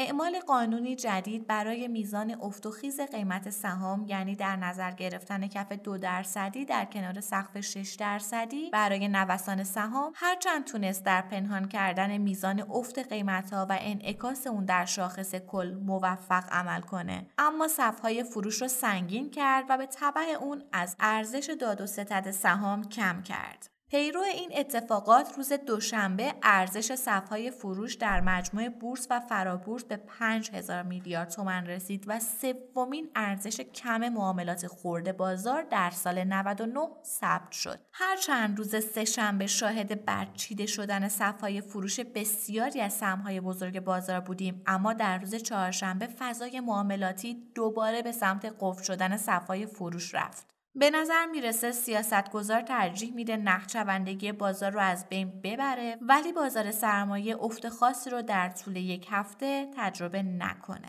اعمال قانونی جدید برای میزان افت و خیز قیمت سهام یعنی در نظر گرفتن کف دو درصدی در کنار سقف 6 درصدی برای نوسان سهام هرچند تونست در پنهان کردن میزان افت قیمتها و انعکاس اون در شاخص کل موفق عمل کنه. اما صفهای فروش رو سنگین کرد و به طبع اون از ارزش داد و ستد سهام کم کرد. پیرو این اتفاقات روز دوشنبه ارزش صفهای فروش در مجموع بورس و فرابورس به 5000 میلیارد تومن رسید و سومین ارزش کم معاملات خورده بازار در سال 99 ثبت شد. هر چند روز سهشنبه شاهد برچیده شدن صفهای فروش بسیاری از سهمهای بزرگ بازار بودیم اما در روز چهارشنبه فضای معاملاتی دوباره به سمت قفل شدن صفهای فروش رفت. به نظر می‌رسه سیاستگزار ترجیح میده نخچوندگی بازار رو از بین ببره ولی بازار سرمایه افت خاصی رو در طول یک هفته تجربه نکنه.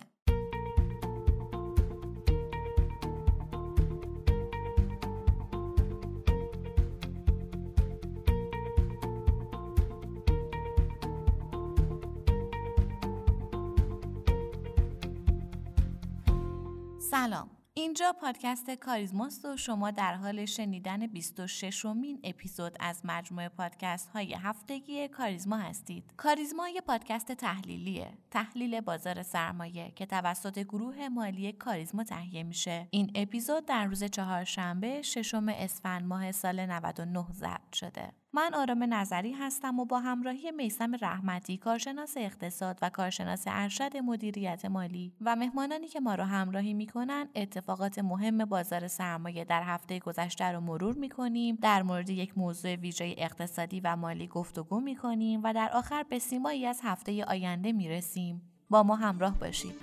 سلام اینجا پادکست کاریزماست و شما در حال شنیدن 26 مین اپیزود از مجموعه پادکست های هفتگی کاریزما هستید. کاریزما یه پادکست تحلیلیه. تحلیل بازار سرمایه که توسط گروه مالی کاریزما تهیه میشه. این اپیزود در روز چهارشنبه ششم اسفند ماه سال 99 ضبط شده. من آرام نظری هستم و با همراهی میسم رحمتی کارشناس اقتصاد و کارشناس ارشد مدیریت مالی و مهمانانی که ما را همراهی می‌کنن اتفاقات مهم بازار سرمایه در هفته گذشته رو مرور می‌کنیم. در مورد یک موضوع ویژه اقتصادی و مالی گفتگو می‌کنیم و در آخر به سیمایی از هفته آینده می‌رسیم. با ما همراه باشید.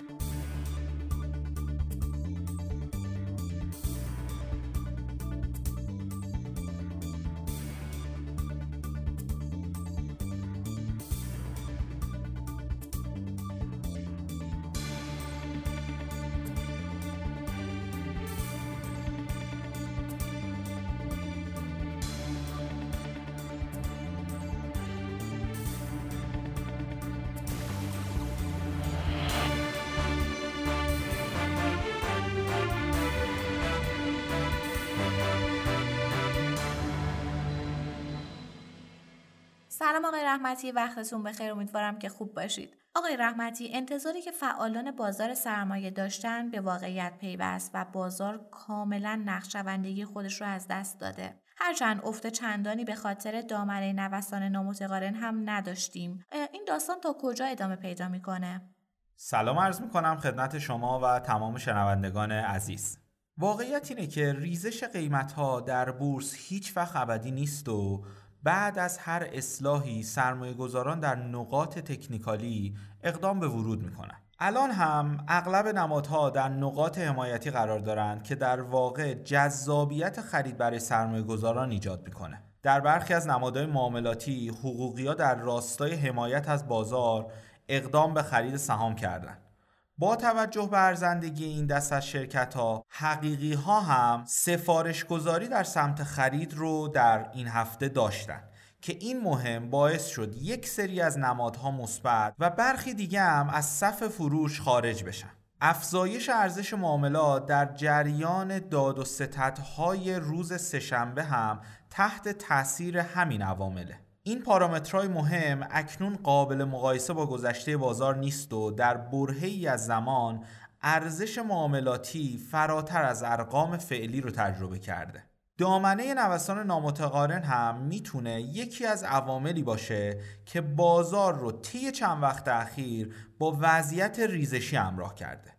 سلام آقای رحمتی وقتتون بخیر امیدوارم که خوب باشید. آقای رحمتی انتظاری که فعالان بازار سرمایه داشتن به واقعیت پیوست و بازار کاملا نقشوندگی خودش رو از دست داده. هرچند افت چندانی به خاطر دامنه نوسان نامتقارن هم نداشتیم. این داستان تا کجا ادامه پیدا می‌کنه؟ سلام عرض می‌کنم خدمت شما و تمام شنوندگان عزیز. واقعیت اینه که ریزش قیمت ها در بورس هیچ وقت ابدی نیست و بعد از هر اصلاحی سرمایه گذاران در نقاط تکنیکالی اقدام به ورود می‌کنند. الان هم اغلب نمادها در نقاط حمایتی قرار دارند که در واقع جذابیت خرید برای سرمایه گذاران ایجاد می‌کنه. در برخی از نمادهای معاملاتی حقوقی ها در راستای حمایت از بازار اقدام به خرید سهام کردند. با توجه به ارزندگی این دست از شرکت ها حقیقی ها هم سفارش گذاری در سمت خرید رو در این هفته داشتن که این مهم باعث شد یک سری از نمادها مثبت و برخی دیگه هم از صف فروش خارج بشن. افزایش ارزش معاملات در جریان داد و ستدهای روز سهشنبه هم تحت تاثیر همین عوامله. این پارامترهای مهم اکنون قابل مقایسه با گذشته بازار نیست و در برهی از زمان ارزش معاملاتی فراتر از ارقام فعلی رو تجربه کرده. دامنه نوسان نامتقارن هم می‌تونه یکی از عواملی باشه که بازار رو طی چند وقت اخیر با وضعیت ریزشی همراه کرده.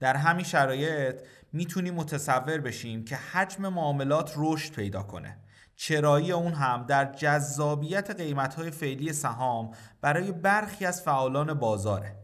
در همین شرایط می‌تونیم متصور بشیم که حجم معاملات رشد پیدا کنه چرایی اون هم در جذابیت قیمتهای فعلی سهام برای برخی از فعالان بازاره.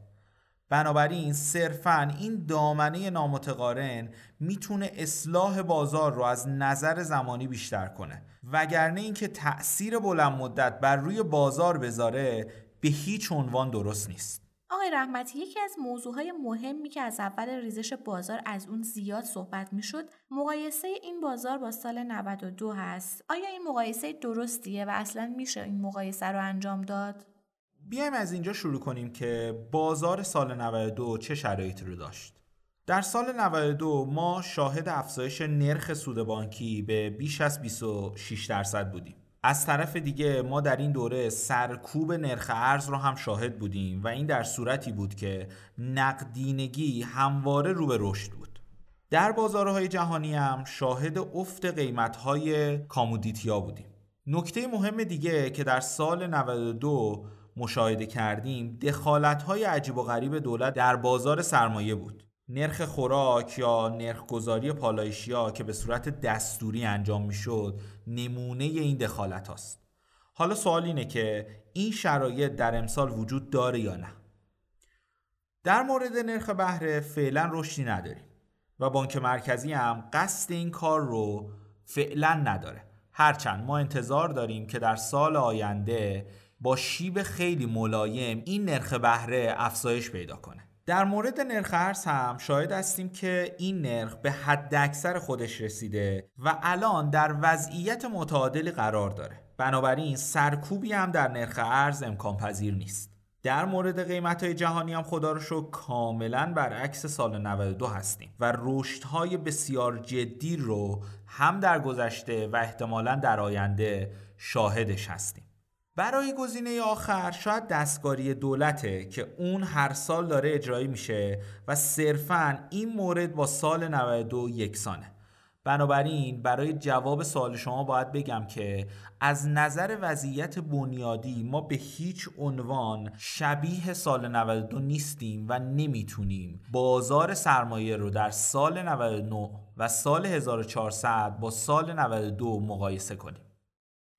بنابراین صرفا این دامنه نامتقارن می‌تونه اصلاح بازار رو از نظر زمانی بیشتر کنه وگرنه اینکه تأثیر بلند مدت بر روی بازار بذاره به هیچ عنوان درست نیست. آقای رحمتی یکی از موضوعهای مهمی که از اول ریزش بازار از اون زیاد صحبت می‌شد مقایسه این بازار با سال 92 هست آیا این مقایسه درستیه و اصلا میشه این مقایسه رو انجام داد بیایم از اینجا شروع کنیم که بازار سال 92 چه شرایطی رو داشت. در سال 92 ما شاهد افزایش نرخ سود بانکی به بیش از 26 درصد بودیم. از طرف دیگه ما در این دوره سرکوب نرخ ارز رو هم شاهد بودیم و این در صورتی بود که نقدینگی همواره رو به رشد بود. در بازارهای جهانی هم شاهد افت قیمتهای کامودیتیا بودیم. نکته مهم دیگه که در سال 92 مشاهده کردیم دخالت‌های عجیب و غریب دولت در بازار سرمایه بود. نرخ خوراک یا نرخ گذاری پالایشیا که به صورت دستوری انجام می‌شد نمونه این دخالت هاست. حالا سوال اینه که این شرایط در امسال وجود داره یا نه؟ در مورد نرخ بهره فعلا رشدی نداریم و بانک مرکزی هم قصد این کار رو فعلا نداره. هرچند ما انتظار داریم که در سال آینده با شیب خیلی ملایم این نرخ بهره افزایش پیدا کنه. در مورد نرخ ارز هم شاهد هستیم که این نرخ به حد اکثر خودش رسیده و الان در وضعیت متعادلی قرار داره. بنابراین سرکوبی هم در نرخ ارز امکان پذیر نیست. در مورد قیمت های جهانی هم خدا رو شو کاملا برعکس سال 92 هستیم و رشدهای بسیار جدی رو هم در گذشته و احتمالا در آینده شاهدش هستیم. برای گزینه آخر شاید دستکاری دولته که اون هر سال داره اجرایی میشه و صرفا این مورد با سال 92 یکسانه. بنابراین برای جواب سوال شما باید بگم که از نظر وضعیت بنیادی ما به هیچ عنوان شبیه سال 92 نیستیم و نمی‌تونیم بازار سرمایه رو در سال 99 و سال 1400 با سال 92 مقایسه کنیم.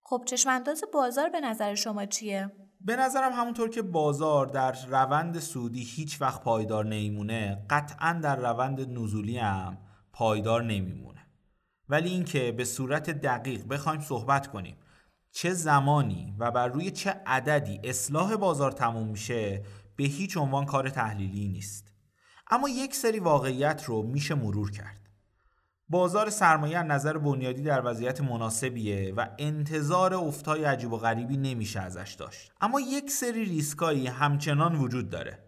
خب چشمانداز بازار به نظر شما چیه؟ به نظرم همونطور که بازار در روند سودی هیچ وقت پایدار نمیمونه قطعا در روند نزولی هم پایدار نمیمونه. ولی اینکه به صورت دقیق بخوایم صحبت کنیم چه زمانی و بر روی چه عددی اصلاح بازار تموم میشه به هیچ عنوان کار تحلیلی نیست. اما یک سری واقعیت رو میشه مرور کرد. بازار سرمایه از نظر بنیادی در وضعیت مناسبیه و انتظار افتای عجیب و غریبی نمیشه ازش داشت. اما یک سری ریسکایی همچنان وجود داره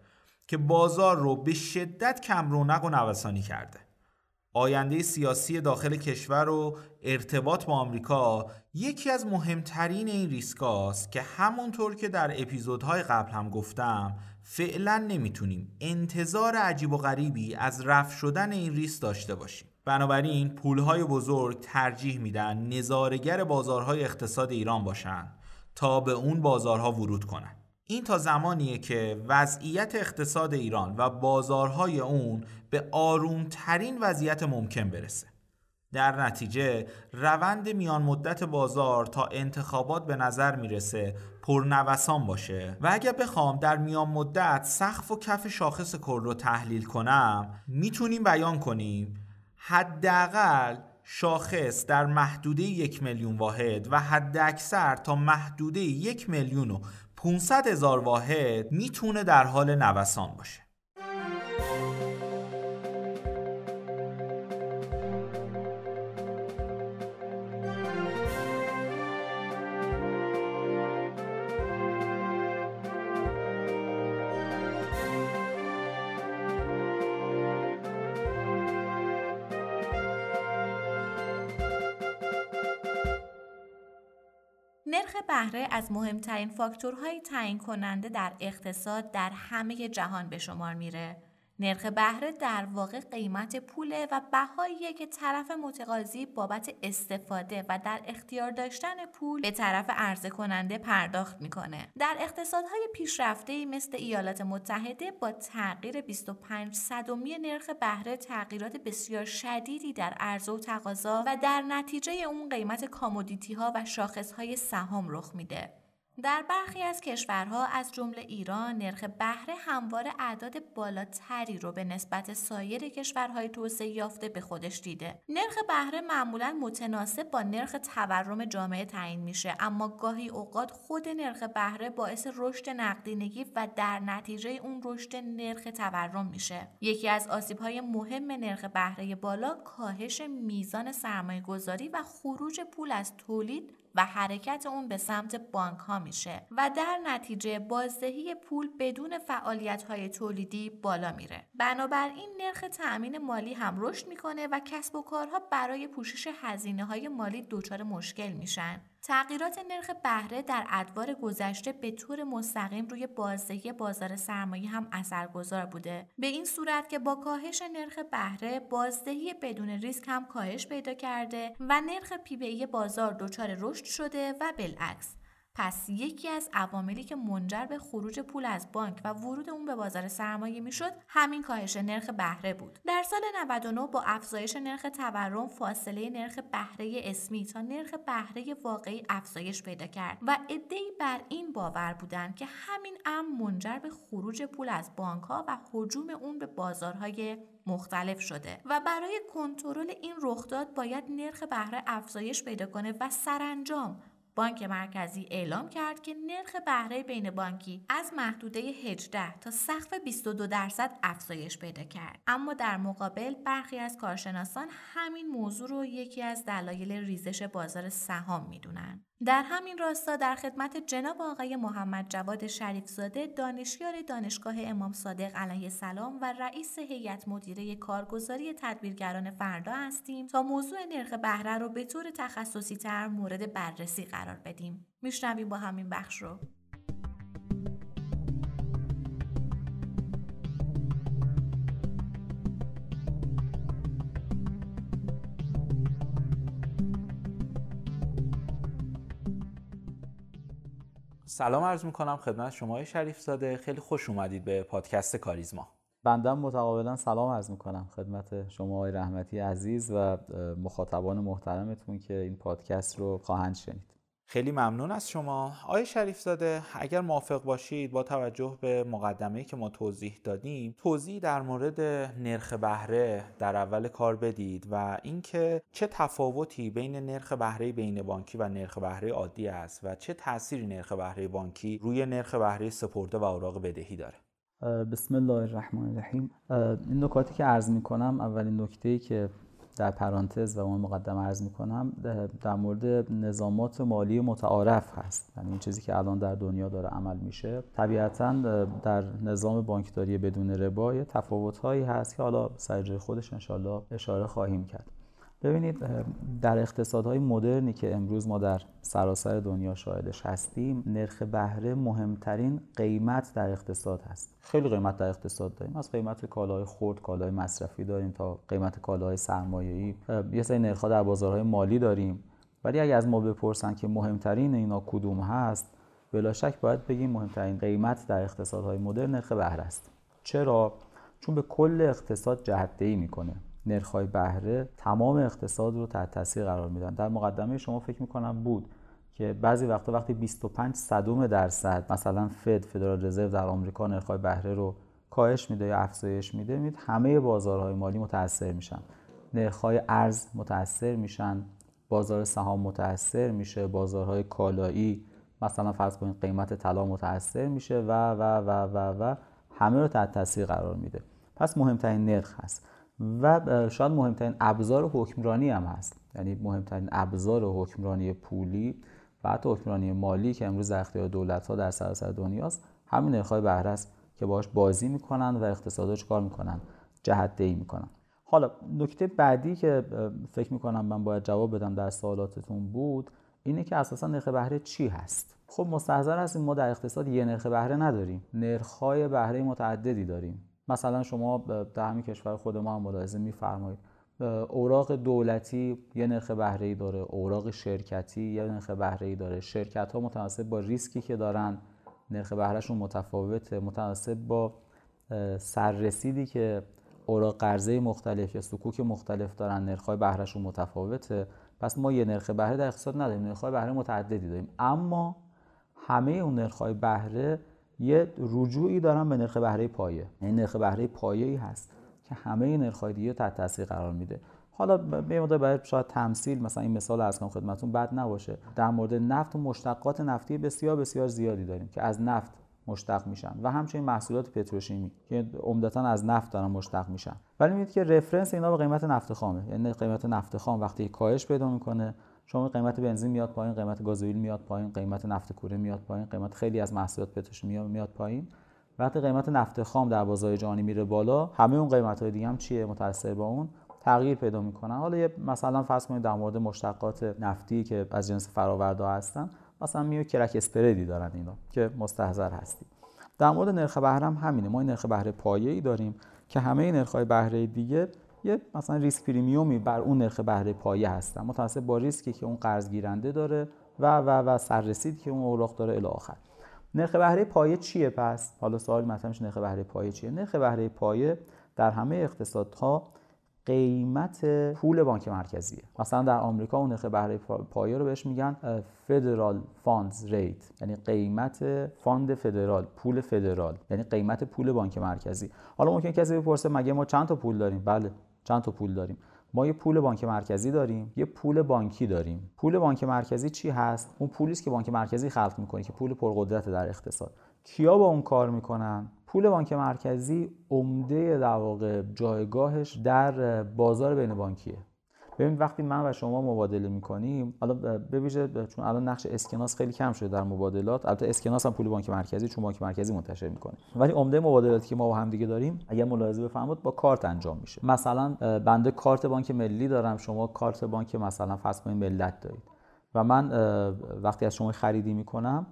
که بازار رو به شدت کم رونق و نوسانی کرده. آینده سیاسی داخل کشور و ارتباط با آمریکا یکی از مهمترین این ریسکاست که همونطور که در اپیزودهای قبل هم گفتم فعلا نمی‌تونیم انتظار عجیب و غریبی از رفع شدن این ریسک داشته باشیم. بنابراین پولهای بزرگ ترجیح میدن نظارگر بازارهای اقتصاد ایران باشن تا به اون بازارها ورود کنن. این تا زمانیه که وضعیت اقتصاد ایران و بازارهای اون به آرومترین وضعیت ممکن برسه. در نتیجه روند میان مدت بازار تا انتخابات به نظر می‌رسه پرنوسان باشه و اگر بخوام در میان مدت سقف و کف شاخص کل رو تحلیل کنم می‌تونیم بیان کنیم حداقل شاخص در محدوده یک میلیون واحد و حد اکثر تا محدوده یک میلیون و 500 هزار واحد می‌تونه در حال نوسان باشه. بهره از مهمترین فاکتورهای تعیین کننده در اقتصاد در همه جهان به شمار میره. نرخ بهره در واقع قیمت پوله و بهاییه که طرف متقاضی بابت استفاده و در اختیار داشتن پول به طرف عرضه کننده پرداخت می‌کنه. در اقتصادهای پیشرفته مثل ایالات متحده با تغییر 25 صدومی نرخ بهره تغییرات بسیار شدیدی در عرضه و تقاضا و در نتیجه اون قیمت کامودیتی ها و شاخص های سهام رخ میده. در برخی از کشورها از جمله ایران نرخ بهره همواره اعداد بالاتری رو به نسبت سایر کشورهای توسعه یافته به خودش دیده. نرخ بهره معمولا متناسب با نرخ تورم جامعه تعیین میشه اما گاهی اوقات خود نرخ بهره باعث رشد نقدینگی و در نتیجه اون رشد نرخ تورم میشه. یکی از آسیبهای مهم نرخ بهره بالا کاهش میزان سرمایه گذاری و خروج پول از تولید و حرکت اون به سمت بانک ها میشه و در نتیجه بازدهی پول بدون فعالیت های تولیدی بالا میره. بنابراین نرخ تأمین مالی هم رشد می‌کنه و کسب و کارها برای پوشش هزینه های مالی دچار مشکل میشن. تغییرات نرخ بهره در ادوار گذشته به طور مستقیم روی بازدهی بازار سرمایه هم اثرگذار بوده. به این صورت که با کاهش نرخ بهره بازدهی بدون ریسک هم کاهش پیدا کرده و نرخ پی بازار دچار رشد شده و بالعکس. پس یکی از عواملی که منجر به خروج پول از بانک و ورود اون به بازار سرمایه می‌شد همین کاهش نرخ بهره بود. در سال 99 با افزایش نرخ تورم فاصله نرخ بهره اسمی تا نرخ بهره واقعی افزایش پیدا کرد و عدهای بر این باور بودند که همین امر منجر به خروج پول از بانک ها و حجوم اون به بازارهای مختلف شده و برای کنترل این رخداد باید نرخ بهره افزایش پیدا کنه و سرانجام بانک مرکزی اعلام کرد که نرخ بهره بین بانکی از محدوده 18 تا سقف 22 درصد افزایش پیدا کرد. اما در مقابل برخی از کارشناسان همین موضوع رو یکی از دلایل ریزش بازار سهام می‌دونن. در همین راستا در خدمت جناب آقای محمد جواد شریفزاده دانشیار دانشگاه امام صادق علیه السلام و رئیس هیئت مدیره کارگزاری تدبیرگران فردا هستیم تا موضوع نرخ بهره رو به طور تخصصی تر مورد بررسی قرار بدیم. میشنویم با همین بخش رو. سلام عرض می‌کنم خدمت شما شریف زاده. خیلی خوش اومدید به پادکست کاریزما. بندم متقابلا سلام عرض می‌کنم خدمت شما رحمتی عزیز و مخاطبان محترمتون که این پادکست رو خواهند شنید. خیلی ممنون از شما. آقای شریف زاده اگر موافق باشید با توجه به مقدمه‌ای که ما توضیح دادیم توضیح در مورد نرخ بهره در اول کار بدید و اینکه چه تفاوتی بین نرخ بهره بین بانکی و نرخ بهره عادی است و چه تأثیری نرخ بهره بانکی روی نرخ بهره سپرده و اوراق بدهی داره. بسم الله الرحمن الرحیم. این نکاتی که عرض می کنم اولین نکته که در پرانتز و من مقدم عرض می کنم در مورد نظامات مالی متعارف هست. یعنی این چیزی که الان در دنیا داره عمل میشه. طبیعتا در نظام بانکداری بدون ربا یه تفاوت هایی هست که حالا سر خودش انشالله اشاره خواهیم کرد. ببینید در اقتصادهای مدرنی که امروز ما در سراسر دنیا شاهدش هستیم نرخ بهره مهمترین قیمت در اقتصاد هست. خیلی قیمت در اقتصاد داریم. از قیمت کالاهای خرد کالاهای مصرفی داریم تا قیمت کالاهای سرمایه‌ای. یه سری نرخ‌ها در بازارهای مالی داریم. ولی اگه از ما بپرسن که مهمترین اینا کدوم هست بلا شک باید بگیم مهمترین قیمت در اقتصادهای مدرن نرخ بهره است. چرا؟ چون به کل اقتصاد جهت‌دهی می‌کنه. نرخ‌های بهره تمام اقتصاد رو تحت تاثیر قرار میدن. در مقدمه شما فکر می‌کنم بود که بعضی وقتا وقتی 25 صدم درصد مثلا فد فدرال رزرو در آمریکا نرخ‌های بهره رو کاهش میده یا افزایش میده میید همه بازارهای مالی متاثر میشن. نرخ‌های ارز متاثر میشن بازار سهام متاثر میشه بازارهای کالایی مثلا فرض کنید قیمت طلا متاثر میشه و و و و و همه رو تحت تاثیر قرار میده. پس مهمترین نرخ هست. و شاید مهمترین ابزار حکمرانی هم هست. یعنی مهمترین ابزار حکمرانی پولی و حتی حکمرانی مالی که امروز در اختیار دولت ها در سراسر دنیاست همین نرخ‌های بهره است که باهاش بازی می‌کنن و اقتصادها کار می‌کنن جهت دهی می‌کنن. حالا نکته بعدی که فکر می‌کنم من باید جواب بدم در سوالاتتون بود اینه که اساسا نرخ بهره چی هست؟ خب مستحضر هستیم ما در اقتصاد یه نرخ بهره نداریم. نرخ‌های بهره متعددی داریم. مثلا شما در همین کشور خود ما هم ملاحظه میفرمایید. اوراق دولتی یه نرخ بهره داره اوراق شرکتی یه نرخ بهره داره. شرکت ها متناسب با ریسکی که دارن. نرخ بهرهشون متفاوته متناسب با سررسیدی که اوراق قرضه مختلف یا سکوک مختلف دارن. نرخ های بهرهشون متفاوته. پس ما یه نرخ بهره در اقتصاد نداریم. نرخ های بهره متعددی داریم. اما همه اون نرخ های بهره یه رجوعی دارن به نرخ بهره پایه. یعنی نرخ بهره پایه ای هست که همه نرخ های دیگه تحت تاثیر قرار میده. حالا به مدت باید شاید تمثیل مثلا این مثال از کنم خدمتتون بد نباشه. در مورد نفت و مشتقات نفتی بسیار بسیار زیادی داریم که از نفت مشتق میشن و همچنین محصولات پتروشیمی که عمدتا از نفت دارن مشتق میشن. ولی می‌بینید که رفرنس اینا به قیمت نفت خامه. یعنی قیمت نفت خام وقتی کاهش پیدا می‌کنه شما قیمت بنزین میاد پایین قیمت گازوئیل میاد پایین قیمت نفت کوره میاد پایین قیمت خیلی از محصولات پتروشیمی میاد پایین. وقتی قیمت نفت خام در بازار جهانی میره بالا همه اون قیمت های دیگه هم چیه؟ متاثر با اون تغییر پیدا می‌کنن. حالا یه مثلا فرض کنید در مورد مشتقات نفتی که از جنس فراورده هستن مثلا میو crack spread ی دارن اینا که مستحضر هستی. در مورد نرخ بهره هم همینه. ما این نرخ بهره پایه‌ای داریم که همه نرخ های بهره دیگه یه مثلا risk premium ی بر اون نرخ بهره پایه هستن. متناسب با ریسکی که اون قرض گیرنده داره و و و سررسید که اون اوراق داره الی آخر. نرخ بهره پایه چیه پس؟ حالا سوال مثلا نرخ بهره پایه چیه؟ نرخ بهره پایه در همه اقتصادها قیمت پول بانک مرکزیه. مثلا در آمریکا اون نرخ بهره پایه رو بهش میگن federal funds rate یعنی قیمت fund فدرال پول فدرال. یعنی قیمت پول بانک مرکزی. حالا ممکن کسی بپرسه مگه ما چند تا پول داریم؟ بله چند تا پول داریم. ما یه پول بانک مرکزی داریم یه پول بانکی داریم. پول بانک مرکزی چی هست؟ اون پولی که بانک مرکزی خلق می‌کنه که پول پرقدرت در اقتصاد. کیا با اون کار می‌کنن؟ پول بانک مرکزی عمده در واقع جایگاهش در بازار بین بانکیه. ببین وقتی من و شما مبادله می‌کنیم حالا ببیشه چون الان نقش اسکناس خیلی کم شده در مبادلات البته اسکناس هم پول بانک مرکزی چون بانک مرکزی منتشر می‌کنه. ولی عمده مبادلاتی که ما با هم دیگه داریم اگر ملاحظه بفرمایید با کارت انجام میشه. مثلا بنده کارت بانک ملی دارم شما کارت بانک مثلا فرض ملت دارید. و من وقتی از شما خریدی می‌کنم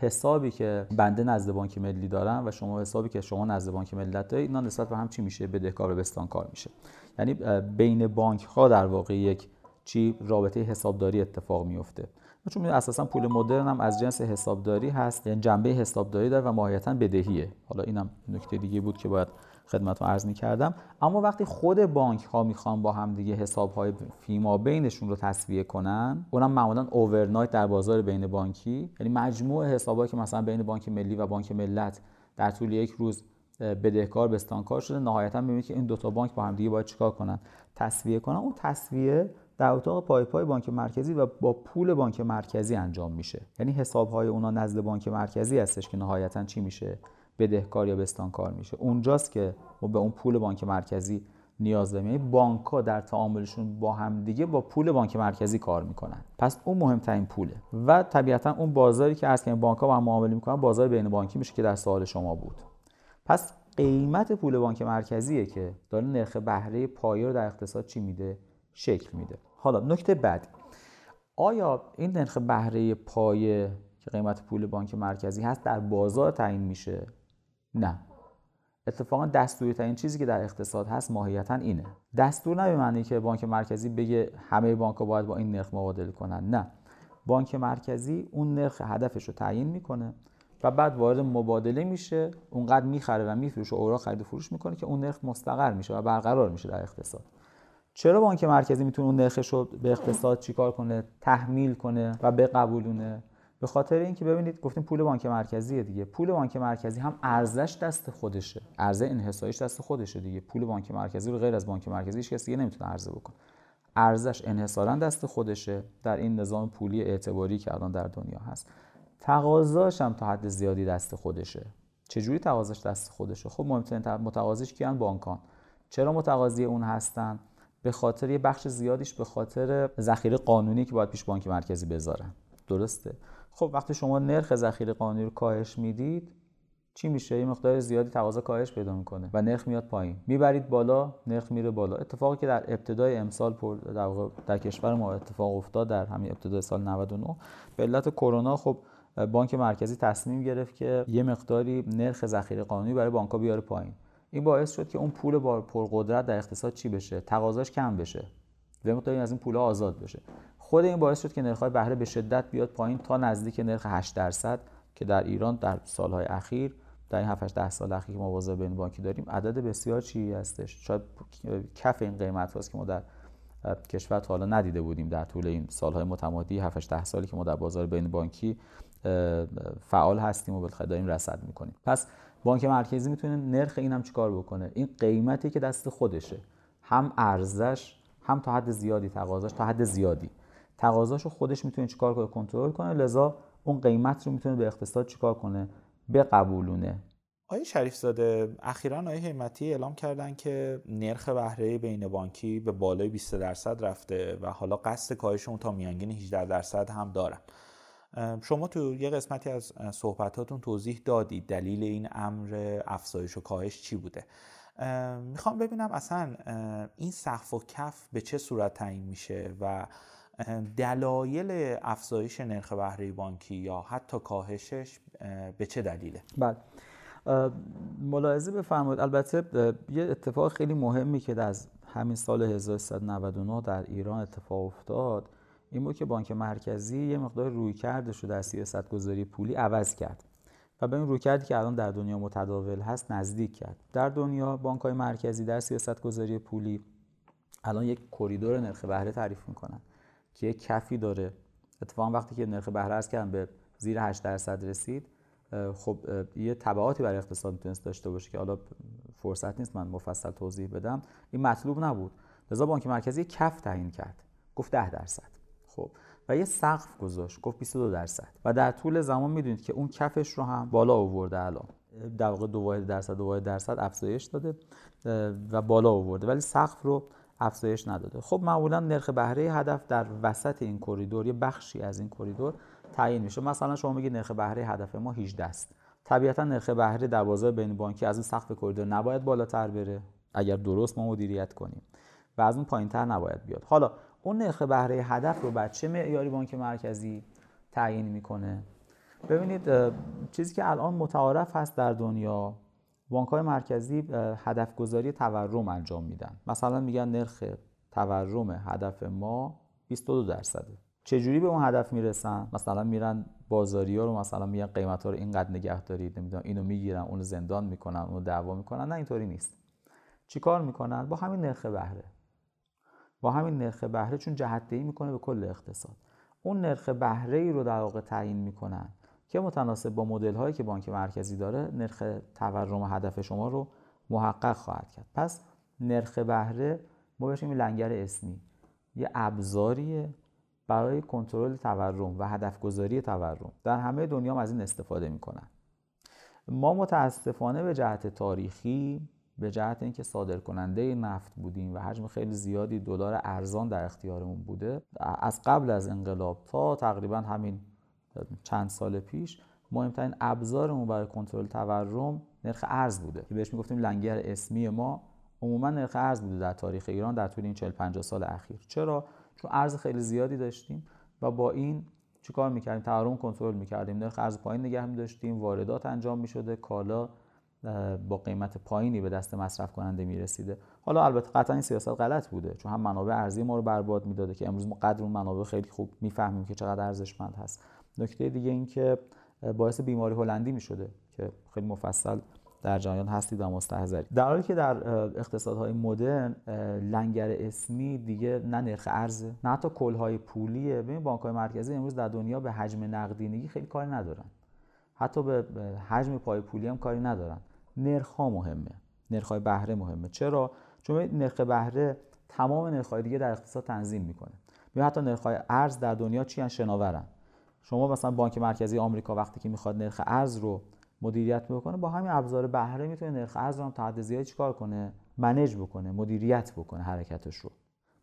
حسابی که بنده نزد بانک ملی دارم و شما حسابی که شما نزد بانک ملت دارید اینا نسبت به هم چی میشه؟ بدهکار به کار میشه. یعنی بین بانک ها در واقع یک چی؟ رابطه حسابداری اتفاق میفته چون اساسا پول مدرن هم از جنس حسابداری هست یعنی جنبه حسابداری داره و ماهیتا بدهیه. حالا اینم نکته دیگه بود که باید خدمت رو عرض می کردم اما وقتی خود بانک ها می‌خوان با هم دیگه حساب های فیما بینشون رو تصویه کنن اونم معمولا اوورنایت در بازار بین بانکی. یعنی مجموع حسابایی که مثلا بین بانک ملی و بانک ملت در طول یک روز بدهکار بستانکار شده نهایتا می‌بینید که این دوتا بانک با هم دیگه باید چیکار کنن؟ تصویه کنن. اون تصویه در اتاق پای پای بانک مرکزی و با پول بانک مرکزی انجام میشه. یعنی حساب های اونا نزد بانک مرکزی هستش که نهایتا چی میشه؟ بدهکار یا بستانکار میشه. اونجاست که ما به اون پول بانک مرکزی نیاز داریم. یعنی بانک در تعاملشون با هم دیگه با پول بانک مرکزی کار می‌کنن. پس اون مهمترین پوله. و طبیعتا اون بازاری که از که بانک ها با هم معامله می‌کنن بازار بین بانکی میشه که در سوال شما بود. پس قیمت پول بانک مرکزیه که داره نرخ بهره پایه رو در اقتصاد چی میده؟ شکل میده. حالا نکته بعد. آیا این نرخ بهره پایه که قیمت پول بانک مرکزی هست در بازار تعیین میشه؟ نه. اتفاقا دستوری ترین چیزی که در اقتصاد هست ماهیتا اینه. دستور نه به معنی که بانک مرکزی بگه همه بانک ها باید با این نرخ مبادله کنن. نه. بانک مرکزی اون نرخ هدفش رو تعیین می‌کنه و بعد وارد مبادله میشه اونقدر می‌خره و میفروشه اوراق خرید و فروش می‌کنه که اون نرخ مستقر میشه و برقرار میشه در اقتصاد. چرا بانک مرکزی می‌تونه اون نرخش رو به اقتصاد چیکار کنه تحمیل کنه و بقبولونه؟ به خاطر اینکه ببینید گفتیم پول بانک مرکزیه دیگه. پول بانک مرکزی هم ارزش دست خودشه. ارزش انحصاریش دست خودشه دیگه. پول بانک مرکزی رو غیر از بانک مرکزی هیچ کسی نمی‌تونه عرضه بکنه. ارزش انحصارا دست خودشه. در این نظام پولی اعتباری که الان در دنیا هست. تقاضاش هم تا حد زیادی دست خودشه. چجوری تقاضاش دست خودشه؟ خب مهمترین متقاضیش کیان؟ بانکان. چرا متقاضی اون هستن؟ به خاطر یه بخش زیادیش به خاطر ذخیره قانونی که باید پیش بانک مرکزی بذارن. درسته؟ خب وقتی شما نرخ ذخیره قانونی رو کاهش می‌دید چی میشه؟ یه مقدار زیادی تقاضا کاهش پیدا می‌کنه و نرخ میاد پایین. می‌برید بالا نرخ میره بالا. اتفاقی که در ابتدای امسال در, در کشور ما اتفاق افتاد در همین ابتدای سال 99 به علت کرونا خب بانک مرکزی تصمیم گرفت که یه مقداری نرخ ذخیره قانونی برای بانک‌ها بیاره پایین. این باعث شد که اون پول پرقدرت در اقتصاد چی بشه؟ تقاضاش کم بشه. و مقداری از این پول آزاد بشه. خود این باعث شد که نرخ‌های بهره به شدت بیاد پایین تا نزدیک نرخ 8 درصد که در ایران در سالهای اخیر در این 7 10 سال اخیر که ما بازار بین بانکی داریم عدد بسیار چی هستش. شاید کف این قیمت هاست که ما در کشور تا حالا ندیده بودیم در طول این سالهای متمادی 7 10 سالی که ما در بازار بین بانکی فعال هستیم و بالاخره داریم رصد می‌کنیم. پس بانک مرکزی می‌تونه نرخ اینم چیکار بکنه؟ این قیمتی که دست خودشه هم ارزش هم تا حد زیادی تقاضاش تا حد زیادی. تقاضاشو خودش می‌تونه چیکار کنه؟ کنترل کنه. لذا اون قیمت رو می‌تونه به اقتصاد چیکار کنه؟ بقبولونه آقای شریف زاده اخیرا آقای حیمتی اعلام کردن که نرخ بهره بین بانکی به بالای 20 درصد رفته و حالا قصد کاهش اون تا میانگین 18 درصد هم دارن. شما تو یه قسمتی از صحبتاتون توضیح دادید دلیل این امر افزایش و کاهش چی بوده. می‌خوام ببینم اصلا این سقف و کف به چه صورت تعیین میشه و دلایل افزایش نرخ بهره بانکی یا حتی کاهشش به چه دلیله؟ بله. ملاحظه بفرمایید. البته یه اتفاق خیلی مهمی که در همین سال 1399 در ایران اتفاق افتاد این بود که بانک مرکزی یه مقدار روی کردش رو در سیاست گذاری پولی عوض کرد و به این رویکردی که الان در دنیا متداول هست نزدیک کرد. در دنیا بانک های مرکزی در سیاست گذاری پولی الان یک کریدور نرخ بهره تعریف می‌کنن. که یک کفی داره. اتفاقا وقتی که نرخ بهره از کردن به زیر 8 درصد رسید خب یه تبعاتی برای اقتصاد می‌تونست داشته باشه که حالا فرصت نیست من مفصل توضیح بدم. این مطلوب نبود. لذا بانک مرکزی کف تعیین کرد. گفت 10 درصد. خب و یه سقف گذاشت. گفت 22 درصد. و در طول زمان می‌دونید که اون کفش رو هم بالا آورده الان. در واقع دو واحد درصد دو واحد درصد افزایش داده و بالا آورده. ولی سقف رو افزایش نداده. خب معمولا نرخ بهره هدف در وسط این کریدور یه بخشی از این کریدور تعیین میشه. مثلا شما میگید نرخ بهره هدف ما 18 است طبیعتا نرخ بهره در بازار بین بانکی از این سقف کریدور نباید بالاتر بره. اگر درست ما مدیریت کنیم و از اون پایینتر نباید بیاد. حالا اون نرخ بهره هدف رو بعد چه معیاری بانک مرکزی تعیین می‌کنه؟ ببینید چیزی که الان متعارف هست در دنیا بانک های مرکزی هدف گذاری تورم انجام میدن. مثلا میگن نرخ تورم هدف ما 22 درصده. چجوری به اون هدف می‌رسن؟ مثلا میرن بازاری ها رو مثلا میگن قیمت ها رو اینقدر نگه دارید نمی‌دونم اینو می‌گیرن اونو زندان می‌کنن اونو دعوا می‌کنن. نه اینطوری نیست. چیکار می‌کنن؟ با همین نرخ بهره. با همین نرخ بهره چون جهت می‌کنه به کل اقتصاد. اون نرخ بهره ای رو در واقع تعیین می‌کنن. که متناسب با مدل هایی که بانک مرکزی داره نرخ تورم هدف شما رو محقق خواهد کرد. پس نرخ بهره ما بهش لنگر اسمی. یه ابزاریه برای کنترل تورم و هدف گذاری تورم. در همه دنیا هم از این استفاده می‌کنن. ما متاسفانه به جهت تاریخی به جهت اینکه صادر کننده نفت بودیم و حجم خیلی زیادی دلار ارزان در اختیارمون بوده از قبل از انقلاب تا تقریبا همین چند سال پیش مهمترین ابزارمون برای کنترل تورم نرخ ارز بوده. که بهش می‌گفتیم لنگر اسمی ما. عموما نرخ ارز بوده در تاریخ ایران در طول این 40 50 سال اخیر. چرا؟ چون ارز خیلی زیادی داشتیم و با این چیکار می‌کردیم؟ تورم کنترل می‌کردیم. نرخ ارز پایین نگه میداشتیم. واردات انجام می‌شده کالا با قیمت پایینی به دست مصرف کننده می‌رسیده. حالا البته قطعا این سیاست غلط بوده. چون هم منابع ارزی ما رو برباد می‌داده که امروز ما قدر اون منابع خیلی خوب می‌فهمیم که چقدر ارزشمند هست. نکته دیگه این که باعث بیماری هلندی می‌شده که خیلی مفصل در جریان هستید و مستحضری. در حالی که در اقتصادهای مدرن لنگر اسمی دیگه نه نرخ ارزه نه حتی کلهای پولیه. ببین بانک‌های مرکزی امروز در دنیا به حجم نقدینگی خیلی کاری ندارن. حتی به حجم پای پولی هم کاری ندارن. نرخ ها مهمه. نرخ های بهره مهمه. چرا؟ چون نرخ بهره تمام نرخ های دیگه در اقتصاد تنظیم می‌کنه. ببین حتی نرخ های ارز در دنیا چی شناورن. شما مثلا بانک مرکزی آمریکا وقتی که می‌خواد نرخ ارز رو مدیریت بکنه با همین ابزار بهره می‌تونه نرخ ارز رو هم حد زیادی چیکار کنه؟ منیج بکنه مدیریت بکنه حرکتش رو.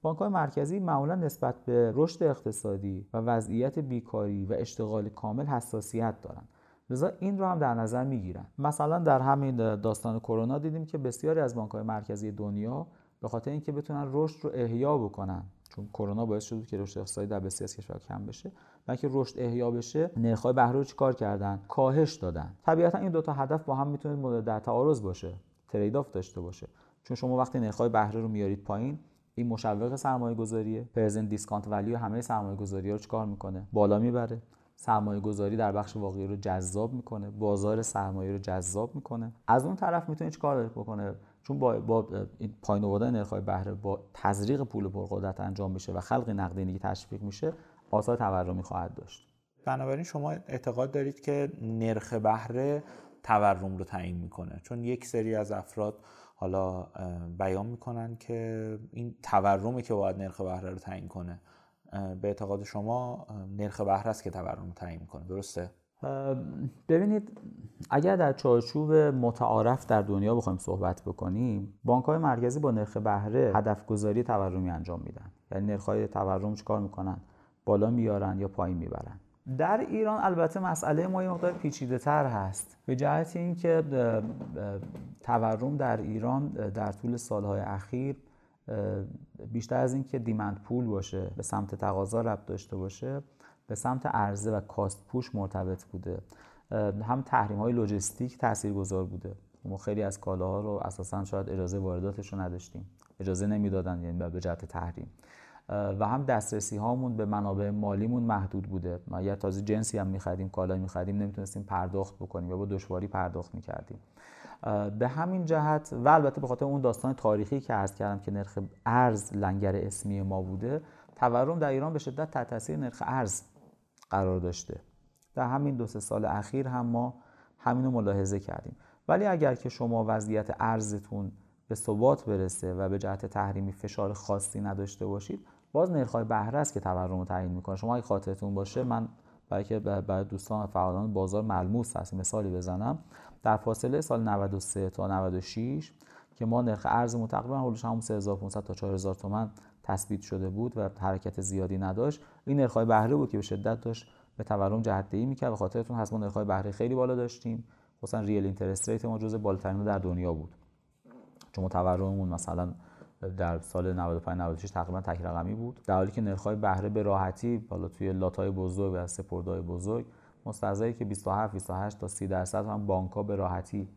بانک های مرکزی معمولا نسبت به رشد اقتصادی و وضعیت بیکاری و اشتغال کامل حساسیت دارن. لذا این رو هم در نظر می‌گیرن. مثلا در همین داستان کرونا دیدیم که بسیاری از بانک های مرکزی دنیا به خاطر اینکه بتونن رشد رو احیا بکنن چون کرونا باعث شد که رشد اقتصادی در بسیاری از کشورها کم بشه و که رشد احیا بشه نرخ‌های بهره رو چیکار کردن؟ کاهش دادن. طبیعتا این دو تا هدف با هم می‌تونه در تعارض باشه trade-off داشته باشه. چون شما وقتی نرخ‌های بهره رو میارید پایین این مشوق سرمایه گذاریه present discount value همه سرمایه گذاری رو چیکار می‌کنه؟ بالا می‌بره. سرمایه گذاری در بخش واقعی رو جذاب می‌کنه. بازار سرمایه رو جذاب می‌کنه. از اون طرف می‌تونه چیکار بکنه؟ چون با, با این پایین آوردن نرخ‌های بهره با تزریق پول پرقدرت انجام میشه و خلق نقدینگی تشویق میشه آثار تورمی خواهد داشت. بنابراین شما اعتقاد دارید که نرخ بهره تورم رو تعیین می‌کنه. چون یک سری از افراد حالا بیان می‌کنن که این تورمی که باید نرخ بهره رو تعیین کنه به اعتقاد شما نرخ بهره است که تورم رو تعیین می‌کنه. درسته؟ ببینید اگر در چارچوب متعارف در دنیا بخوایم صحبت بکنیم بانک های مرکزی با نرخ بهره هدف گذاری تورمی انجام میدن. یعنی نرخ های تورم چیکار می‌کنن؟ بالا میارن یا پایین می‌برن. در ایران البته مسئله ما یه مقدار پیچیده تر هست. به جهت اینکه تورم در ایران در طول سالهای اخیر بیشتر از اینکه دیمند پول باشه به سمت تقاضا ربط داشته باشه به سمت عرضه و کاست پوش مرتبط بوده. هم تحریم های لوجستیک تاثیرگذار بوده. ما خیلی از کالاها رو اساسا شاید اجازه وارداتش رو نداشتیم. اجازه نمی‌دادن یعنی به جهت تحریم. و هم دسترسی هامون به منابع مالیمون محدود بوده. ما اگر تازه جنسی هم می‌خریم کالای می‌خریم نمی‌تونستیم پرداخت بکنیم یا با دشواری پرداخت می‌کردیم. به همین جهت و البته به خاطر اون داستان تاریخی که عرض کردم که نرخ ارز لنگر اسمی ما بوده تورم در ایران به شدت تحت تاثیر نرخ ارز قرار داشته. در همین دو سه سال اخیر هم ما همین رو ملاحظه کردیم. ولی اگر که شما وضعیت ارزتون به ثبات برسه و به جهت تحریمی فشار خاصی نداشته باشید باز نرخ‌های بهره است که تورم رو تعیین می‌کنه. شما اگه خاطرتون باشه من برای که برای دوستان فعالان بازار ملموس هست مثالی بزنم. در فاصله سال 93 تا 96 که ما نرخ ارزمون تقریبا حدود همون 3500 تا 4000 تومان تثبیت شده بود و حرکت زیادی نداشت. این نرخ‌های بهره بود که به شدت داشت به تورم جهت‌دهی می‌کرد. و خاطرتون هست ما نرخ‌های بهره خیلی بالا داشتیم. مثلا real interest rate ما جزو بالاترین در دنیا بود. چون تورممون مثلا در سال 95 96 تقریبا تک رقمی بود. در حالی که نرخ‌های بهره به راحتی بالا توی lot ای بزرگ و سپردهای بزرگ مستحضرید که 27 28 تا 30 درصد هم بانک‌ها به راحتی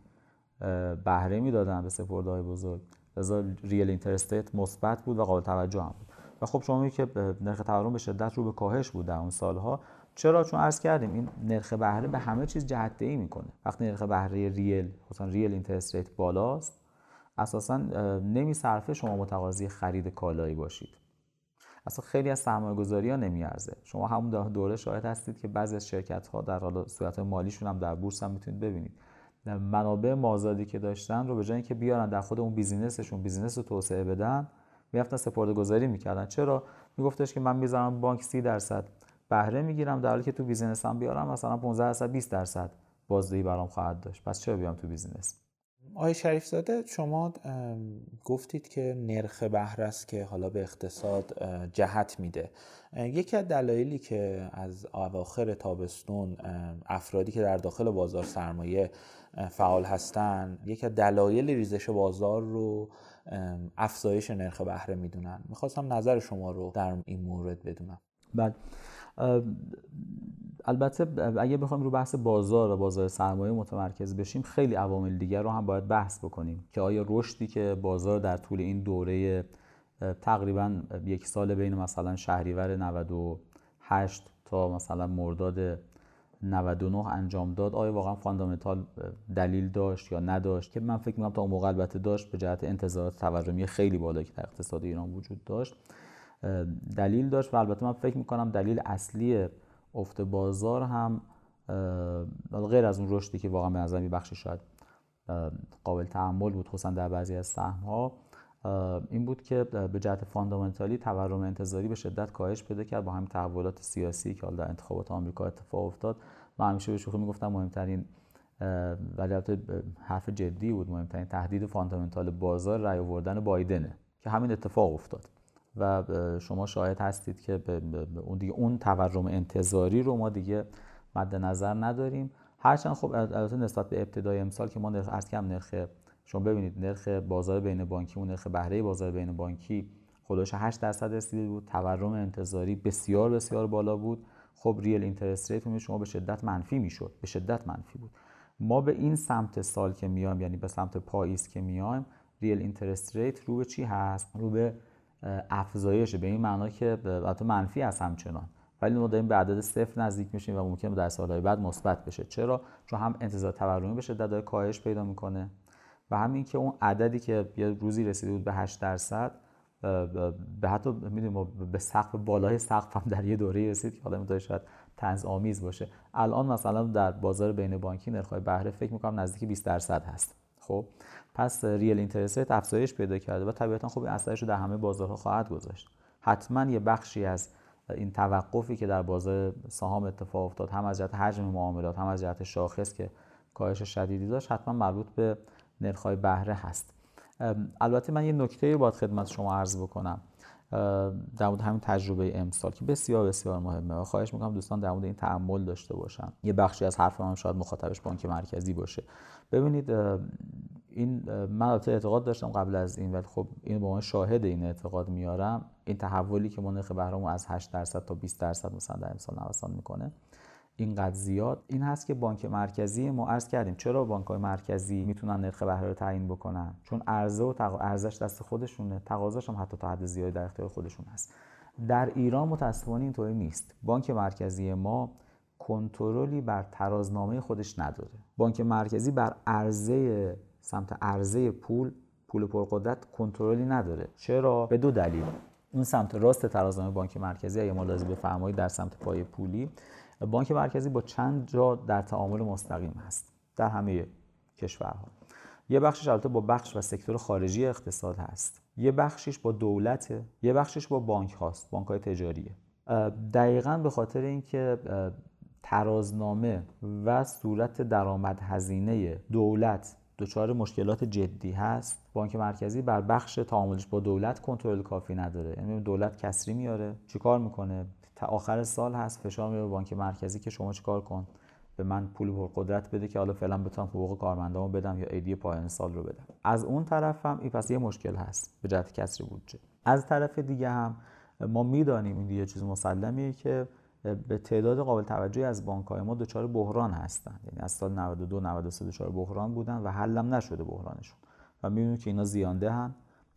بهره می‌دادن به سپردهای بزرگ. لذا real interest مثبت بود و قابل توجه هم بود. و خب شما که نرخ تورم به شدت رو به کاهش بود در اون سالها. چرا؟ چون عرض کردیم این نرخ بهره به همه چیز جهت دهی می‌کنه. وقتی نرخ بهره real مثلا real interest rate بالاست اساسا نمیصرفه شما متقاضی خرید کالایی باشید. اصلا خیلی از سرمایه گذاری ها نمیارزه شما همون دوره شاهد هستید که بعضی از شرکت ها در حال صورت مالیشون هم در بورس هم می‌تونید ببینید. منابع مازادی که داشتن رو به جای اینکه بیارن در خود اون business شون business رو توسعه بدن می‌رفتن سپرده گذاری می‌کردن. چرا؟ میگفتش که من می‌ذارم بانک 30 درصد بهره می‌گیرم در حالی که تو business م بیارم مثلا 15 درصد 20 درصد بازدهی برام خواهد داشت. پس چرا بیام تو business؟ آقای شریف زاده شما گفتید که نرخ بهره است که حالا به اقتصاد جهت میده. یکی از دلایلی که از اواخر تابستون افرادی که در داخل بازار سرمایه فعال هستن یکی از دلایل ریزش بازار رو افزایش نرخ بهره می‌دونن. می‌خواستم نظر شما رو در این مورد بدونم. بله. البته اگه بخوایم رو بحث بازار و بازار سرمایه متمرکز بشیم خیلی عوامل دیگر رو هم باید بحث بکنیم که آیا رشدی که بازار در طول این دوره تقریبا یک سال بین مثلا شهریور 98 تا مثلا مرداد 99 انجام داد آیا واقعا fundamental دلیل داشت یا نداشت؟ که من فکر می‌کنم تا اون موقع البته داشت به جهت انتظارات تورمی خیلی بالا که در اقتصاد ایران وجود داشت دلیل داشت و البته من فکر می‌کنم دلیل اصلی افت بازار هم غیر از اون رشدی که واقعا به نظر بخشی شاید قابل تحمل بود خصوصا در بعضی از سهم ها این بود که به جهت fundamental ی تورم انتظاری به شدت کاهش پیدا کرد با همین تحولات سیاسی که حالا در انتخابات آمریکا اتفاق افتاد. من همیشه به شوخی می‌گفتم مهمترین ولی حرف جدی بود مهمترین تهدید فاندامنتال بازار رای آوردن بایدنه که همین اتفاق افتاد. و شما شاهد هستید که به اون دیگه اون تورم انتظاری رو ما دیگه مد نظر نداریم. هرچند خب البته نسبت به ابتدای امسال که ما نرخ ارز کم نرخ شما ببینید نرخ بازار بین بانکی اون نرخ بهره بازار بین بانکی خودش 8 درصد رسیده بود. تورم انتظاری بسیار بسیار بالا بود. خب real interest rate شما به شدت منفی می‌شد. به شدت منفی بود. ما به این سمت سال که میایم یعنی به سمت پاییز که میایم real interest rate رو به چی هست؟ رو به افزایش به این معنا که البته منفی است همچنان. ولی ما داریم به عدد صفر نزدیک میشیم و ممکن در سالهای بعد مثبت بشه. چرا؟ چون هم انتظار تورمی به شدت کاهش پیدا می‌کنه. و همین که اون عددی که یه روزی رسیده بود به 8 درصد به حتی می‌دونیم به سقف بالای سقف هم در یه دوره رسید که حالا می‌تونه شاید تنز آمیز باشه. الان مثلا در بازار بین بانکی نرخ‌های بهره فکر می‌کنم نزدیک 20 درصد هست. خب پس ریل اینترست افزایش پیدا کرده و طبیعتا خب اثرش رو در همه بازارها خواهد گذاشت. حتما یه بخشی از این توقفی که در بازار سهام اتفاق افتاد هم از جهت حجم معاملات هم از جهت شاخص که کاهش شدیدی داشت حتما مربوط به نرخ‌های بهره هست. البته من یه نکته رو باید خدمت شما عرض بکنم. در مورد همین تجربه امسال که بسیار بسیار مهمه. و خواهش می‌کنم دوستان در مورد این تعمل داشته باشن. یه بخشی از حرف هم شاید مخاطبش بانک مرکزی باشه. ببینید این من اعتقاد داشتم قبل از این ولی خب این به عنوان شاهد این اعتقاد میارم. این تحولی که ما نرخ بهرهمون از 8 درصد تا 20 درصد مثلا در امسال نوسان می‌کنه. اینقدر زیاد. این هست که بانک مرکزی ما عرض کردیم. چرا بانک های مرکزی می‌تونن نرخ بهره رو تعیین بکنن؟ چون عرضه و تق... ارزش دست خودشونه. تقاضاش هم حتی تا حد زیادی در اختیار خودشون هست. در ایران متاسفانه اینطوری نیست. بانک مرکزی ما کنترلی بر ترازنامه خودش نداره. بانک مرکزی بر عرضه سمت عرضه پول پول پرقدرت کنترلی نداره. چرا؟ به دو دلیل. اون سمت راست ترازنامه بانک مرکزی اگه ملاحظه بفرمایید در سمت پای پولی. بانک مرکزی با چند جا در تعامل مستقیم هست در همه کشورها. یه بخشش البته با بخش و سکتور خارجی اقتصاد هست. یه بخشش با دولت یه بخشش با بانک هاست بانک های تجاریه دقیقا به خاطر اینکه ترازنامه و صورت درآمد هزینه دولت دچار مشکلات جدی هست بانک مرکزی بر بخش تعاملش با دولت کنترل کافی نداره. یعنی دولت کسری میاره چیکار می‌کنه؟ تا آخر سال هست فشار میاره بانک مرکزی که شما چیکار کن؟ به من پول پر قدرت بده که حالا فعلا بتونم حقوق کارمندامو بدم یا ایدی پایان سال رو بدم. از اون طرف هم این پس یه مشکل هست به جهت کسری بودجه. از طرف دیگه هم ما می‌دانیم این یه چیز مسلمیه که به تعداد قابل توجهی از بانک های ما دچار بحران هستن. یعنی از سال 92 93 دچار بحران بودن و حلم نشده بحرانشون. و می‌بینیم که اینا زیانده هن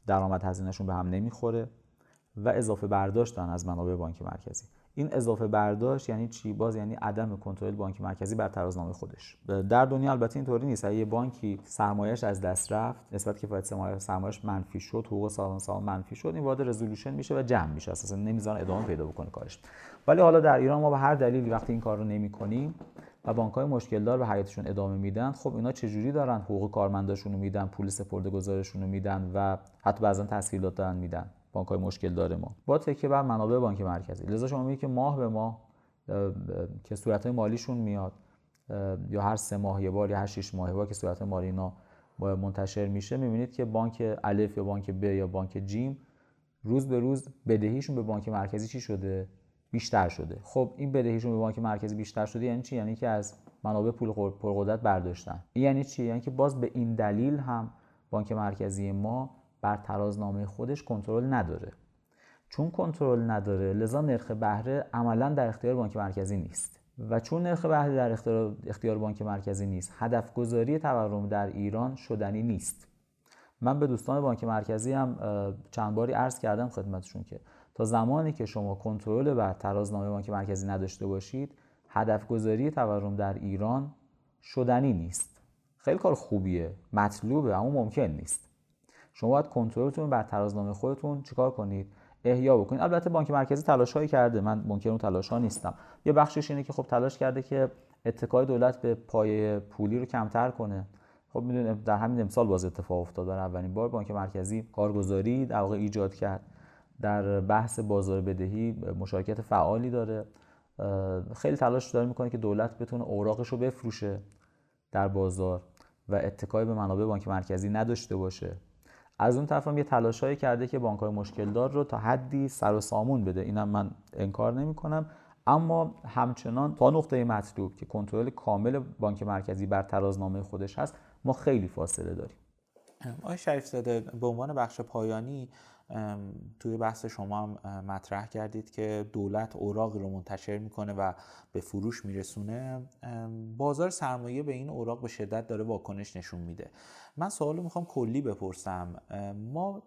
درآمد هزینهشون به هم نمی‌خوره. و اضافه برداشت دارن از منابع بانک مرکزی. این اضافه برداشت یعنی چی؟ باز یعنی عدم کنترل بانک مرکزی بر ترازنامه خودش. در دنیا البته اینطوری نیست. یه بانکی سرمایهش از دست رفت نسبت کفایت سرمایه سرمایهش منفی شد حقوق سالانه سال منفی شد این وارد رزولوشن میشه و جمع میشه. اساسا نمی‌ذارن ادامه پیدا بکنه کارش. ولی حالا در ایران ما به هر دلیلی وقتی این کار رو نمی‌کنیم و بانک های مشکل دار به حیاتشون ادامه میدن خب اینا چجوری دارن؟ حقوق کارمنداشون رو میدن پول سپرده گذارشون رو میدن و حتی بعضا تسهیلات دارن میدن. بانک های مشکل داره ما. با تکیه بر منابع بانک مرکزی. لذا شما میگید که ماه به ماه که صورت های مالیشون میاد یا هر سه ماه یه بار یا هر شش ماه بار که صورت مالی اینا منتشر میشه می‌بینید که بانک الف یا بانک ب یا بانک جیم روز به روز بدهیشون به بانک مرکزی چی شده؟ بیشتر شده. خب این بدهیشون به بانک مرکزی بیشتر شده یعنی چی؟ یعنی که از منابع پول پرقدرت برداشتن. یعنی چی؟ یعنی که باز به این دلیل هم بانک مرکزی ما بر ترازنامه خودش کنترل نداره. چون کنترل نداره لذا نرخ بهره عملا در اختیار بانک مرکزی نیست. و چون نرخ بهره در اختیار بانک مرکزی نیست هدف گذاری تورم در ایران شدنی نیست. من به دوستان بانک مرکزی هم چند باری عرض کردم خدمتشون که تا زمانی که شما کنترل بر ترازنامه بانک مرکزی نداشته باشید هدف گذاری تورم در ایران شدنی نیست. خیلی کار خوبیه مطلوبه اما ممکن نیست. شما باید کنترلتون بر ترازنامه خودتون چیکار کنید؟ احیا بکنید. البته بانک مرکزی تلاش هایی کرده. من منکر اون تلاش ها نیستم. یه بخشش اینه که خب تلاش کرده که اتکای دولت به پای پولی رو کمتر کنه. خب می‌دونید در همین امسال باز اتفاق افتاد. برای اولین بار بانک مرکزی کارگزاری در واقع ایجاد کرد. در بحث بازار بدهی مشارکت فعالی داره. خیلی تلاش داره می‌کنه که دولت بتونه اوراقش رو بفروشه در بازار و اتکای به منابع بانک مرکزی نداشته باشه. از اون طرف هم یه تلاشایی کرده که بانک های مشکل دار رو تا حدی سر و سامون بده. اینم من انکار نمی کنم اما همچنان تا نقطه مطلوب که کنترل کامل بانک مرکزی بر ترازنامه خودش هست ما خیلی فاصله داریم. آقای شریف زاده به عنوان بخش پایانی توی بحث شما هم مطرح کردید که دولت اوراقی رو منتشر می‌کنه و به فروش میرسونه. بازار سرمایه به این اوراق به شدت داره واکنش نشون میده. من سوال می‌خوام کلی بپرسم. ما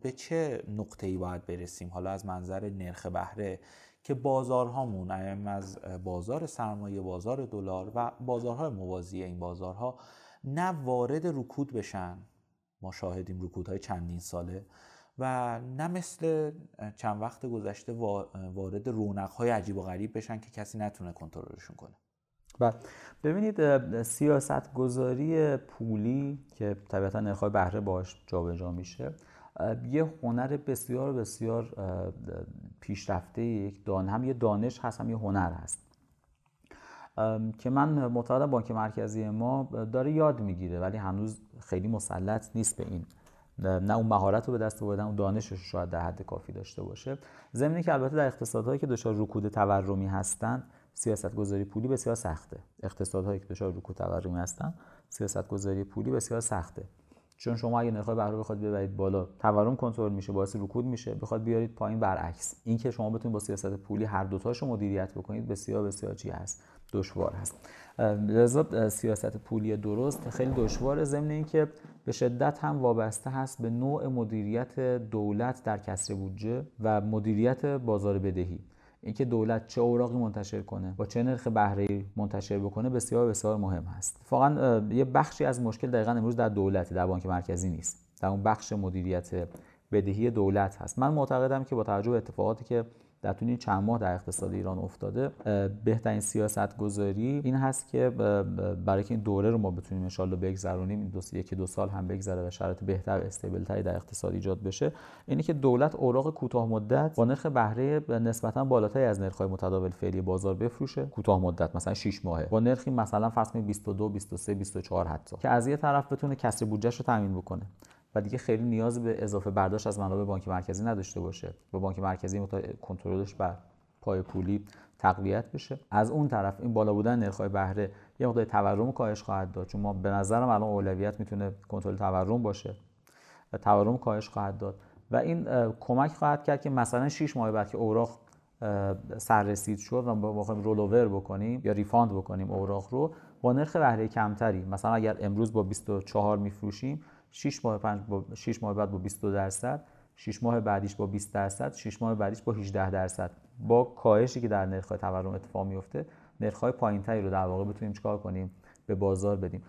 به چه نقطه ای باید برسیم؟ حالا از منظر نرخ بهره که بازارهامون از بازار سرمایه بازار دلار و بازارهای موازی این بازارها نه وارد رکود بشن. ما شاهدیم رکودهای چندین ساله. و نه مثل چند وقت گذشته وارد رونقهای عجیب و غریب بشن که کسی نتونه کنترلشون کنه. بله. ببینید سیاست گذاری پولی که طبیعتا نرخ‌های بهره باش جابجا میشه یه هنر بسیار بسیار پیشرفته یک دان هم یه دانش هست هم یه هنر هست. که من معتقدم بانک مرکزی ما داره یاد می‌گیره ولی هنوز خیلی مسلط نیست به این. نه اون مهارت رو به دست آورده اون دانش رو شاید در حد کافی داشته باشه. زمینی که البته در اقتصادهایی که دچار رکود تورمی هستن سیاست گذاری پولی بسیار سخته. اقتصادهایی که دچار رکود تورمی هستن سیاست گذاری پولی بسیار سخته. چون شما اگه نرخ بهره بخواد ببرید بالا تورم کنترل میشه باعث رکود میشه بخواد بیارید پایین برعکس. اینکه شما بتونید با سیاست پولی هر دوتاشو مدیریت بکنید بسیار بسیار چی هست؟ دشوار هست. لذا سیاست پولی درست خیلی دشوار ضمن اینکه به شدت هم وابسته هست به نوع مدیریت دولت در کسر بودجه و مدیریت بازار بدهی. اینکه دولت چه اوراقی منتشر کنه با چه نرخ بهره منتشر بکنه بسیار بسیار مهم هست. واقعا یه بخشی از مشکل دقیقا امروز در دولت در بانک مرکزی نیست. در اون بخش مدیریت بدهی دولت هست. من معتقدم که با توجه به اتفاقاتی که در طول این چند ماه در اقتصاد ایران افتاده بهترین سیاست گذاری این هست که برای که این دوره رو ما بتونیم ان بگذرونیم این دو یکی دو سال هم بگذره و شرایط بهتر استیبل تری در اقتصاد ایجاد بشه اینه که دولت اوراق کوتاه مدت با نرخ بهره نسبتا بالاتری از نرخ‌های متداول فعلی بازار بفروشه. کوتاه مدت مثلا 6 ماهه. با نرخی مثلا فرض 22 23 24 حتی. که از یه طرف بتونه کسر بودجهش رو تامین بکنه. و دیگه خیلی نیاز به اضافه برداشت از منابع بانک مرکزی نداشته باشه. و بانک مرکزی کنترلش بر پای پولی تقویت بشه. از اون طرف این بالا بودن نرخ‌های بهره یه مقدار تورم کاهش خواهد داد. چون ما به نظرم الان اولویت می‌تونه کنترل تورم باشه. تورم کاهش خواهد داد. و این کمک خواهد کرد که مثلا 6 ماه بعد که اوراق سررسید شد و بخوایم رولوور بکنیم یا ریفاند بکنیم اوراق رو با نرخ بهره کمتری مثلا اگر امروز با 24 میفروشیم 6 ماه 5 با 6 ماه بعد با 22 درصد 6 ماه بعدیش با 20 درصد 6 ماه بعدیش با 18 درصد. با کاهشی که در نرخ تورم اتفاق میفته نرخ پایینتری رو در واقع بتونیم چیکار کنیم؟ به بازار بدیم.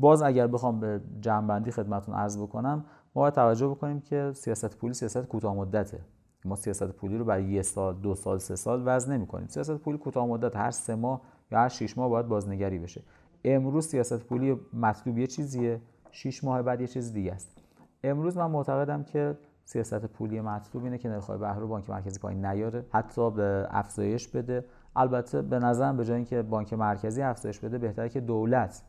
باز اگر بخوام به جمعبندی خدمتون عرض بکنم ما باید توجه بکنیم که سیاست پولی سیاست کوتاه مدته. ما سیاست پولی رو برای یه سال دو سال سه سال وضع نمی کنیم سیاست پولی کوتاه مدت هر سه ماه یا هر 6 ماه باید بازنگری بشه. امروز سیاست پولی مطلوب یه چیزیه 6 ماه بعد یه چیز دیگه است. امروز من معتقدم که سیاست پولی مطلوب اینه که نرخ‌های بهره بانک مرکزی پایین نیاره حتی به افزایش بده. البته به نظرم به جای اینکه بانک مرکزی افزایش بده بهتره که دولت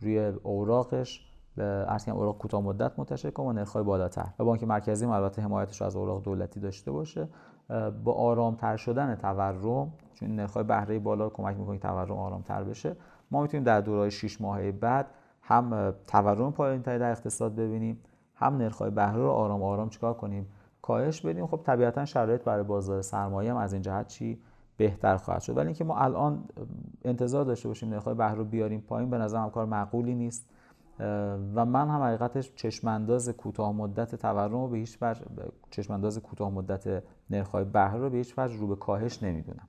روی اوراقش به اوراق کوتاه مدت منتشر کنه و نرخ‌های بالاتر. و بانک مرکزی هم البته حمایتش از اوراق دولتی داشته باشه. با آرامتر شدن تورم چون نرخ‌های بهره بالا کمک می‌کنه تورم آرامتر بشه. ما می‌تونیم در دورهای 6 ماهه بعد هم تورم پایینتری در اقتصاد ببینیم هم نرخ‌های بهره رو آرام آرام چیکار کنیم کاهش بدیم. خب طبیعتا شرایط برای بازار سرمایه هم از این جهت چی؟ بهتر خواهد شد. ولی اینکه ما الان انتظار داشته باشیم نرخ‌های بهره رو بیاریم پایین به نظرم کار معقولی نیست. و من هم حقیقتش چشمانداز کوتاه مدت تورم رو به هیچ وجه چشمانداز کوتاه مدت نرخ‌های بهره رو به هیچ وجه رو به کاهش نمی‌دونم.